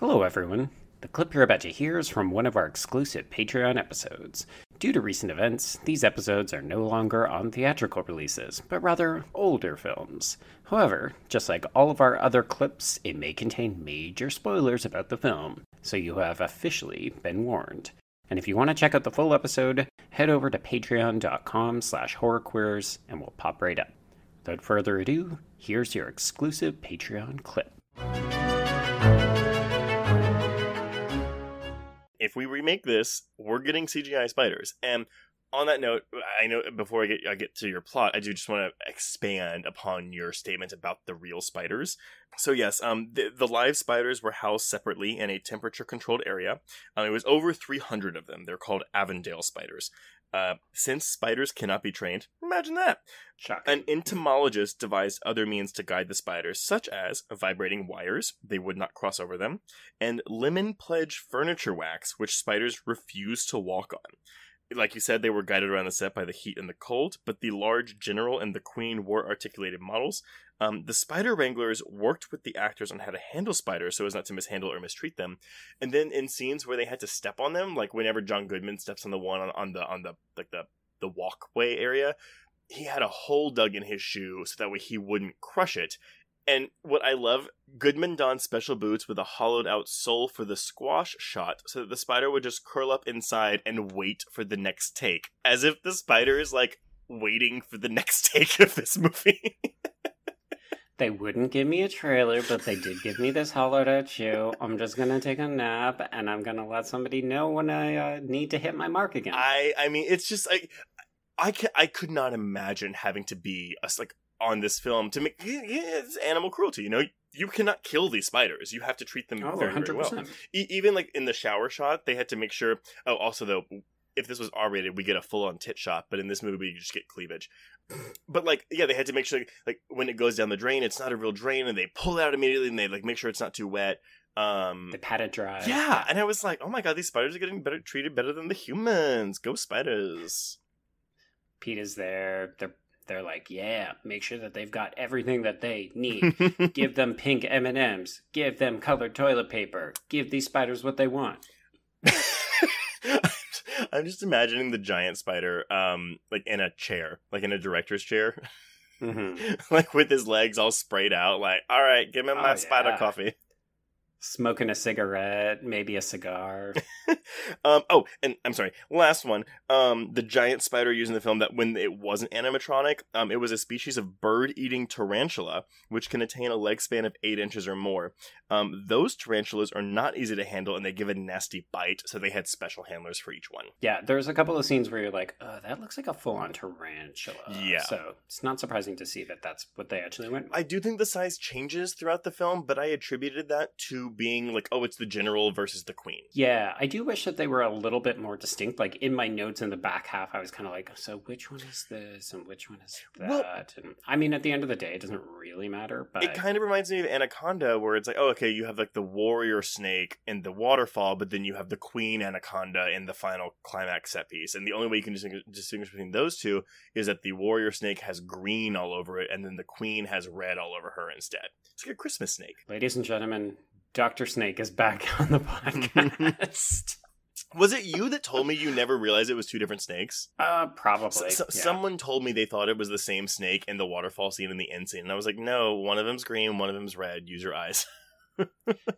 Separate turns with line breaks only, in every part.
Hello, everyone. The clip you're about to hear is from one of our exclusive Patreon episodes. Due to recent events, these episodes are no longer on theatrical releases, but rather older films. However, just like all of our other clips, it may contain major spoilers about the film, so you have officially been warned. And if you want to check out the full episode, head over to patreon.com slash horrorqueers and we'll pop right up. Without further ado, here's your exclusive Patreon clip.
If we remake this, we're getting CGI spiders. And on that note, I know before I get I get to your plot, I do just want to expand upon your statement about the real spiders. So yes, um, the, the live spiders were housed separately in a temperature controlled area. Um, it was over 300 of them. They're called Avondale spiders. Uh, since spiders cannot be trained, imagine that.
Shocking.
An entomologist devised other means to guide the spiders, such as vibrating wires, they would not cross over them, and lemon pledge furniture wax, which spiders refuse to walk on. Like you said, they were guided around the set by the heat and the cold, but the large general and the queen wore articulated models. Um, the spider wranglers worked with the actors on how to handle spiders so as not to mishandle or mistreat them. And then in scenes where they had to step on them, like whenever John Goodman steps on the one on, on the on the like the the walkway area, he had a hole dug in his shoe so that way he wouldn't crush it. And what I love, Goodman donned special boots with a hollowed out sole for the squash shot so that the spider would just curl up inside and wait for the next take. As if the spider is like waiting for the next take of this movie.
They wouldn't give me a trailer, but they did give me this hollowed out shoe. I'm just gonna take a nap, and I'm gonna let somebody know when I uh, need to hit my mark again.
I I mean it's just like I ca- I could not imagine having to be a, like on this film to make yeah, it's animal cruelty, you know? You cannot kill these spiders. You have to treat them
oh,
very, very well. E- even like in the shower shot, they had to make sure. Oh, also though, if this was R rated, we get a full on tit shot, but in this movie, you just get cleavage. But like, yeah, they had to make sure like when it goes down the drain, it's not a real drain, and they pull it out immediately, and they like make sure it's not too wet. Um,
They pat it dry.
yeah, and I was like, oh my god, these spiders are getting better treated better than the humans. Go spiders.
Pete is there. They're they're like, yeah, make sure that they've got everything that they need. Give them pink M and M's. Give them colored toilet paper. Give these spiders what they want.
I'm just imagining the giant spider, um, like in a chair, like in a director's chair,
hmm
like with his legs all sprayed out. Like, all right, give me my
Oh,
spider
yeah.
coffee.
Smoking a cigarette, maybe a cigar.
um, oh, and I'm sorry, last one. Um, the giant spider used in the film that when it wasn't animatronic, um, it was a species of bird-eating tarantula, which can attain a leg span of eight inches or more. Um, those tarantulas are not easy to handle, and they give a nasty bite. So they had special handlers for each one.
Yeah, there's a couple of scenes where you're like, oh, that looks like a full on tarantula.
Yeah.
So it's not surprising to see that that's what they actually went with.
I do think the size changes throughout the film, but I attributed that to being like, oh, it's the general versus the queen.
Yeah, I do wish that they were a little bit more distinct. Like in my notes in the back half, I was kind of like, so which one is this and which one is that?
Well-
and I mean, at the end of the day, it doesn't really matter. But
It kind of reminds me of Anaconda, where it's like, oh, okay, you have like the warrior snake in the waterfall, but then you have the queen anaconda in the final climax set piece. And the only way you can distinguish, distinguish between those two is that the warrior snake has green all over it, and then the queen has red all over her instead. It's like a Christmas snake.
ladies and gentlemen, Doctor Snake is back on the podcast.
Was it you that told me you never realized it was two different snakes?
uh, probably.
S-
yeah.
Someone told me they thought it was the same snake in the waterfall scene and the end scene, and I was like, "No, one of them's green, one of them's red. Use your eyes."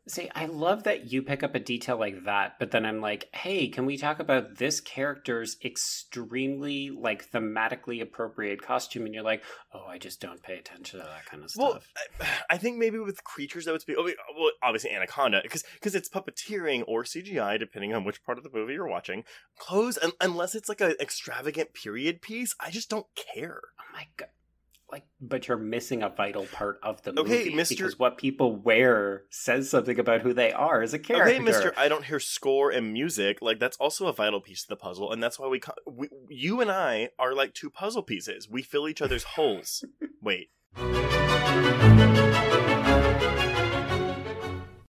See, I love that you pick up a detail like that, but then I'm like, hey, can we talk about this character's extremely like thematically appropriate costume? And you're like, oh, I just don't pay attention to that kind of
Well,
stuff.
I, I think maybe with creatures that would be, oh, oh well, obviously Anaconda, because because it's puppeteering or CGI, depending on which part of the movie you're watching. Clothes, un- unless it's like an extravagant period piece, I just don't care.
oh my god. Like, but you're missing a vital part of the
Okay,
movie
Mr.
because what people wear says something about who they are as a character.
Okay, Mister, I don't hear score and music. Like that's also a vital piece of the puzzle, and that's why we, co- we you and I are like two puzzle pieces. We fill each other's holes. Wait.